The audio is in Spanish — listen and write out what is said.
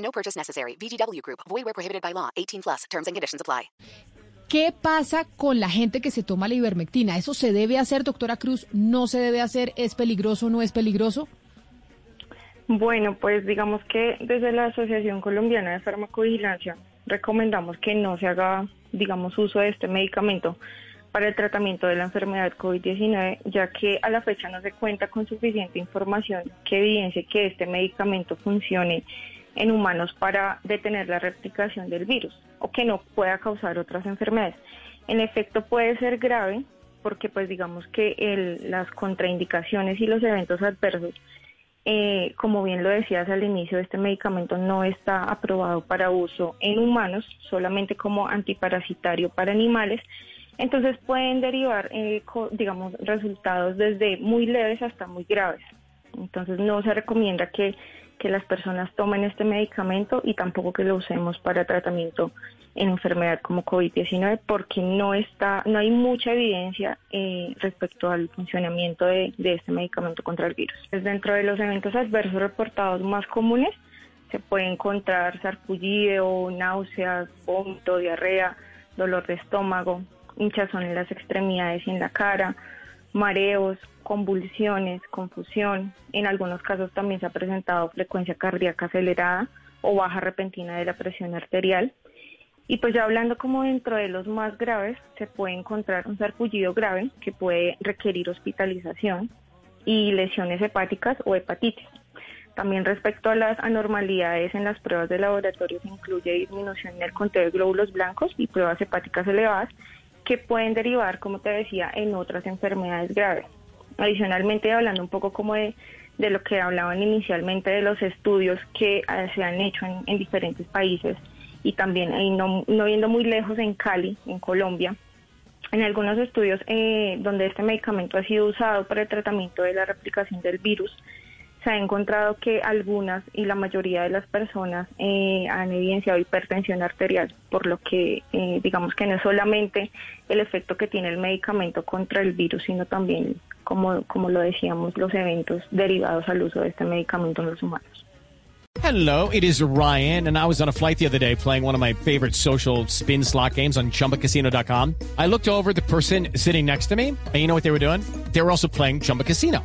No purchase necessary. VGW Group. Void where prohibited by law. 18 plus. Terms and conditions apply. ¿Qué pasa con la gente que se toma la ivermectina? ¿Eso se debe hacer, doctora Cruz? ¿No se debe hacer? ¿Es peligroso o no es peligroso? Bueno, pues digamos que desde la Asociación Colombiana de Farmacovigilancia recomendamos que no se haga, digamos, uso de este medicamento para el tratamiento de la enfermedad COVID-19, ya que a la fecha no se cuenta con suficiente información que evidencie que este medicamento funcione en humanos para detener la replicación del virus o que no pueda causar otras enfermedades. En efecto, puede ser grave porque, pues, digamos que el, las contraindicaciones y los eventos adversos eh, como bien lo decías al inicio, este medicamento no está aprobado para uso en humanos, solamente como antiparasitario para animales. Entonces pueden derivar, eh, digamos, resultados desde muy leves hasta muy graves. Entonces no se recomienda que que las personas tomen este medicamento y tampoco que lo usemos para tratamiento en enfermedad como COVID-19 porque no está, no hay mucha evidencia eh, respecto al funcionamiento de, este medicamento contra el virus. Dentro de los eventos adversos reportados más comunes se puede encontrar sarpullido, náuseas, vómito, diarrea, dolor de estómago, hinchazón en las extremidades y en la cara, mareos, convulsiones, confusión. En algunos casos también se ha presentado frecuencia cardíaca acelerada o baja repentina de la presión arterial. Y pues ya hablando como dentro de los más graves, se puede encontrar un sarpullido grave que puede requerir hospitalización y lesiones hepáticas o hepatitis. También respecto a las anormalidades en las pruebas de laboratorio se incluye disminución en el conteo de glóbulos blancos y pruebas hepáticas elevadas que pueden derivar, como te decía, en otras enfermedades graves. Adicionalmente, hablando un poco como de, lo que hablaban inicialmente de los estudios que eh, se han hecho en, diferentes países y también, no, no yendo muy lejos, en Cali, en Colombia, en algunos estudios eh, donde este medicamento ha sido usado para el tratamiento de la replicación del virus, se ha encontrado que algunas y la mayoría de las personas eh, han evidenciado hipertensión arterial, por lo que eh, digamos que no es solamente el efecto que tiene el medicamento contra el virus, sino también, como, como lo decíamos, los eventos derivados al uso de este medicamento en los humanos. Hello, it is Ryan, and I was on a flight the other day playing one of my favorite social spin slot games on chumbacasino.com. I looked over the person sitting next to me, and you know what they were doing? They were also playing Chumba Casino.